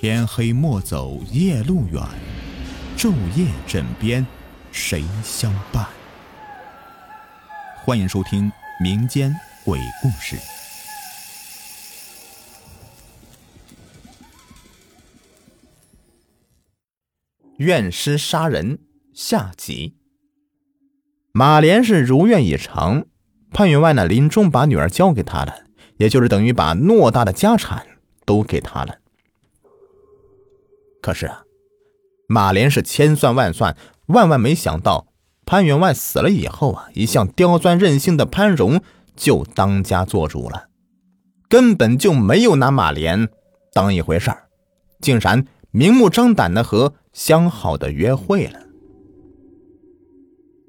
天黑莫走夜路远，昼夜枕边谁相伴？欢迎收听民间鬼故事。怨尸杀人下集。马莲是如愿以偿，潘员外呢临终把女儿交给他了，也就是等于把偌大的家产都给他了。可是啊，马莲是千算万算，万万没想到潘员外死了以后啊，一向刁钻任性的潘荣就当家做主了，根本就没有拿马莲当一回事儿，竟然明目张胆的和相好的约会了。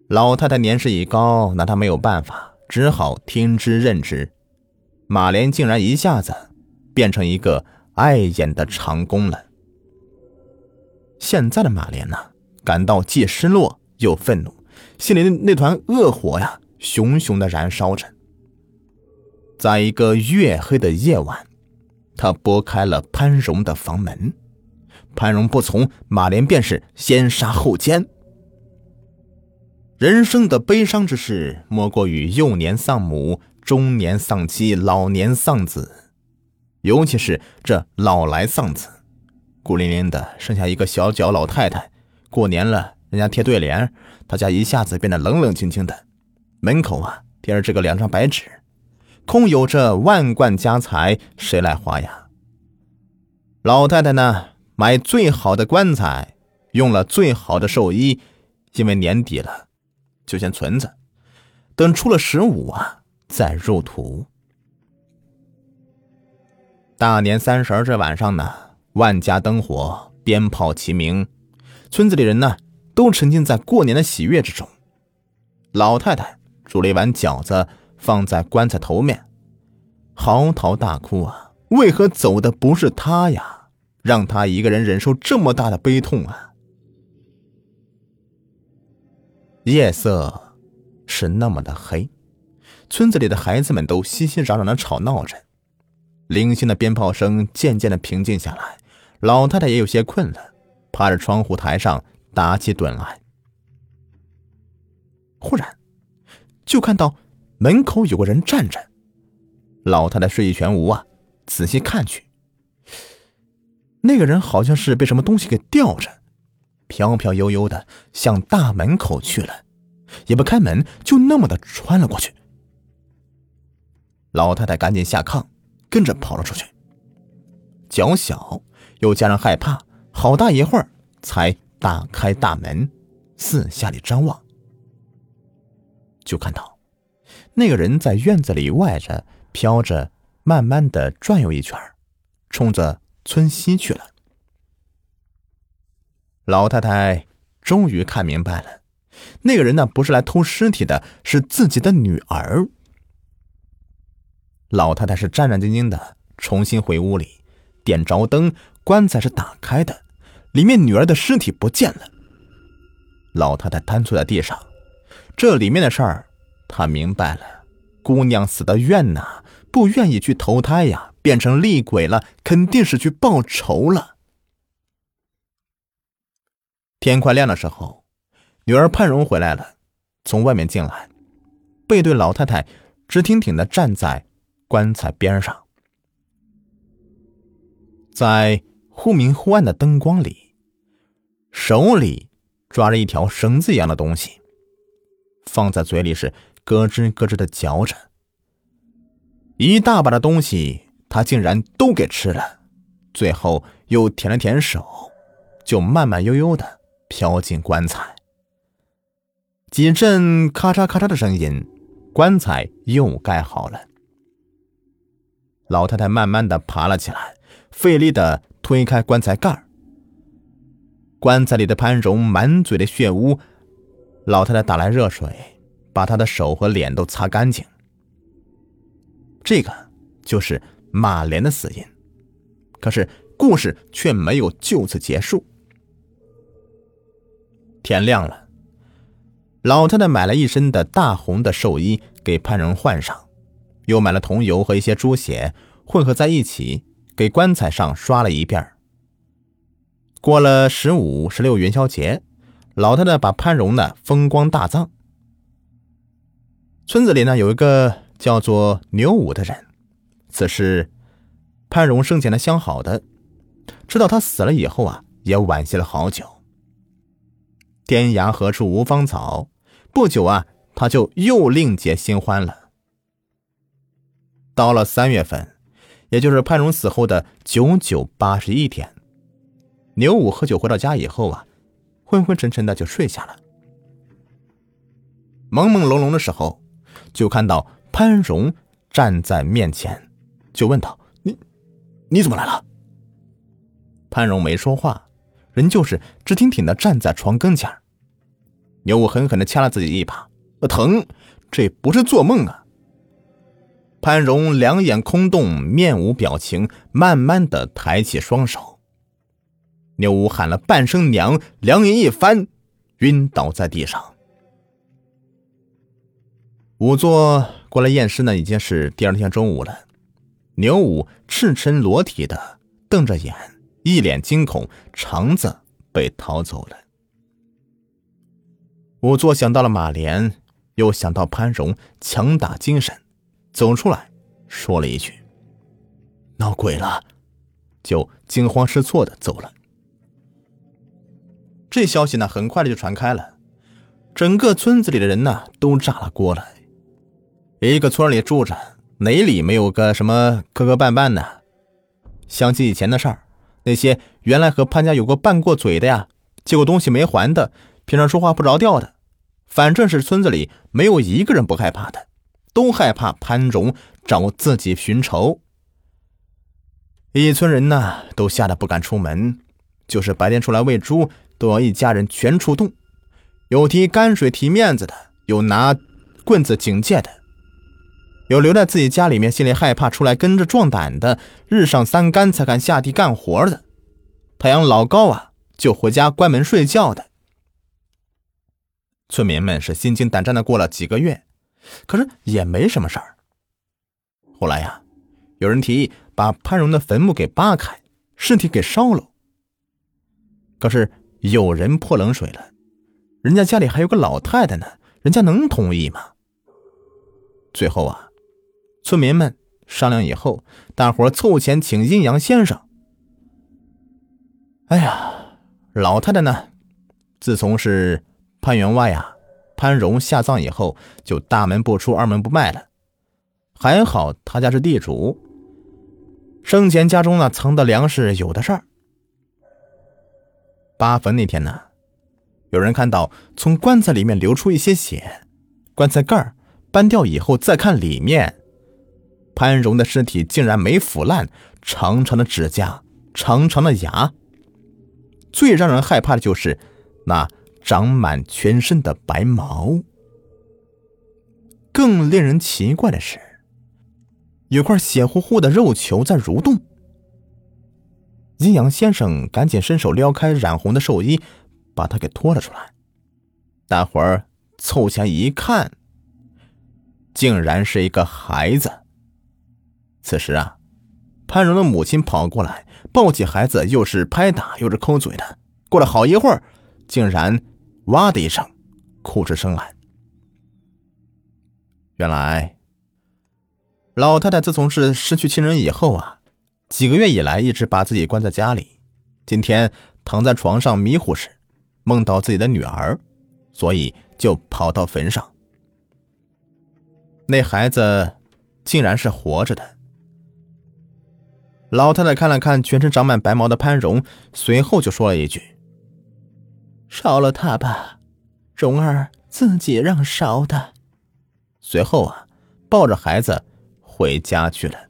老太太年事已高，拿她没有办法，只好听之任之。马莲竟然一下子变成一个碍眼的长工了。现在的马莲呢，感到既失落又愤怒，心里的那团恶火呀，熊熊的燃烧着。在一个月黑的夜晚，他拨开了潘荣的房门，潘荣不从，马莲便是先杀后奸。人生的悲伤之事，莫过于幼年丧母、中年丧妻、老年丧子，尤其是这老来丧子。孤零零的剩下一个小脚老太太，过年了，人家贴对联，他家一下子变得冷冷清清的。门口啊贴着这个两张白纸，空有这万贯家财，谁来花呀？老太太呢，买最好的棺材，用了最好的寿衣，因为年底了，就先存着，等出了十五啊再入土。大年三十这晚上呢。万家灯火，鞭炮齐鸣，村子里人呢都沉浸在过年的喜悦之中。老太太煮了一碗饺子放在棺材头面，嚎啕大哭啊！为何走的不是他呀？让他一个人忍受这么大的悲痛啊！夜色是那么的黑，村子里的孩子们都熙熙攘攘的吵闹着。零星的鞭炮声渐渐的平静下来，老太太也有些困了，趴着窗户台上打起盹来。忽然，就看到门口有个人站着，老太太睡意全无啊，仔细看去，那个人好像是被什么东西给吊着，飘飘悠悠的向大门口去了，也不开门，就那么的穿了过去。老太太赶紧下炕。跟着跑了出去，脚小又加上害怕，好大一会儿才打开大门，四下里张望，就看到那个人在院子里外着飘着，慢慢的转悠一圈，冲着村西去了。老太太终于看明白了，那个人呢不是来偷尸体的，是自己的女儿。老太太是战战兢兢的，重新回屋里，点着灯，棺材是打开的，里面女儿的尸体不见了。老太太瘫坐在地上，这里面的事儿，她明白了。姑娘死的冤呐，不愿意去投胎呀，变成厉鬼了，肯定是去报仇了。天快亮的时候，女儿盼荣回来了，从外面进来，背对老太太，直挺挺的站在。棺材边上，在忽明忽暗的灯光里，手里抓着一条绳子一样的东西，放在嘴里是咯吱咯吱的嚼着。一大把的东西，他竟然都给吃了，最后又舔了舔手，就慢慢悠悠的飘进棺材。几阵咔嚓咔嚓的声音，棺材又盖好了。老太太慢慢的爬了起来，费力的推开棺材盖棺材里的潘荣满嘴的血污，老太太打来热水，把他的手和脸都擦干净。这个就是马莲的死因。可是故事却没有就此结束。天亮了，老太太买了一身的大红的寿衣给潘荣换上。又买了桐油和一些猪血，混合在一起，给棺材上刷了一遍。过了十五、十六元宵节，老太太把潘荣呢风光大葬。村子里呢有一个叫做牛五的人，此事潘荣生前呢相好的，知道他死了以后啊，也惋惜了好久。天涯何处无芳草，不久啊，他就又另结新欢了。到了三月份，也就是潘荣死后的九九八十一天，牛五喝酒回到家以后啊，昏昏沉沉的就睡下了。朦朦胧胧的时候，就看到潘荣站在面前，就问道：“你你怎么来了？”潘荣没说话。人就是直挺挺的站在床跟前牛五狠狠的掐了自己一把，疼，这不是做梦啊！潘荣两眼空洞，面无表情，慢慢的抬起双手。牛五喊了半声“娘”，两眼一翻，晕倒在地上。仵作过来验尸呢，已经是第二天中午了。牛五赤身裸体的瞪着眼。一脸惊恐，肠子被掏走了。仵作想到了马莲，又想到潘荣强打精神，走出来说了一句：“闹鬼了。”就惊慌失措的走了。这消息呢，很快的就传开了，整个村子里的人呢都炸了锅了。一个村里住着，哪里没有个什么磕磕绊绊的？想起以前的事儿。那些原来和潘家有过拌过嘴的呀，借过东西没还的，平常说话不着调的，反正是村子里没有一个人不害怕的，都害怕潘荣找自己寻仇。一村人呢，都吓得不敢出门，就是白天出来喂猪，都要一家人全出动，有提泔水提面子的，有拿棍子警戒的。有留在自己家里面，心里害怕，出来跟着壮胆的，日上三竿才敢下地干活的，太阳老高啊，就回家关门睡觉的。村民们是心惊胆战的过了几个月，可是也没什么事儿。后来呀，有人提议把潘荣的坟墓给扒开，尸体给烧了。可是有人泼冷水了，人家家里还有个老太太呢，人家能同意吗？最后啊。村民们商量以后，大伙凑钱请阴阳先生。哎呀，老太太呢？自从是潘员外呀、潘荣下葬以后，就大门不出二门不迈了。还好他家是地主，生前家中呢藏的粮食有的是。扒坟那天呢，有人看到从棺材里面流出一些血，棺材盖搬掉以后，再看里面。潘荣的尸体竟然没腐烂，长长的指甲，长长的牙。最让人害怕的就是那长满全身的白毛。更令人奇怪的是，有块血乎乎的肉球在蠕动。阴阳先生赶紧伸手撩开染红的寿衣，把他给拖了出来。大伙儿凑前一看，竟然是一个孩子。此时啊，潘荣的母亲跑过来，抱起孩子，又是拍打又是抠嘴的。过了好一会儿，竟然哇的一声哭出声来。原来，老太太自从是失去亲人以后啊，几个月以来一直把自己关在家里。今天躺在床上迷糊时，梦到自己的女儿，所以就跑到坟上。那孩子竟然是活着的。老太太看了看全身长满白毛的潘荣，随后就说了一句：“烧了他吧，蓉儿自己让烧的。”随后啊，抱着孩子回家去了。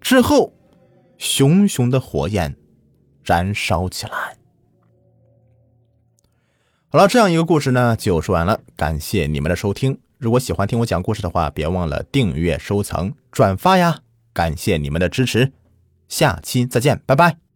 之后，熊熊的火焰燃烧起来。好了，这样一个故事呢，就说完了。感谢你们的收听。如果喜欢听我讲故事的话，别忘了订阅、收藏、转发呀！感谢你们的支持，下期再见，拜拜。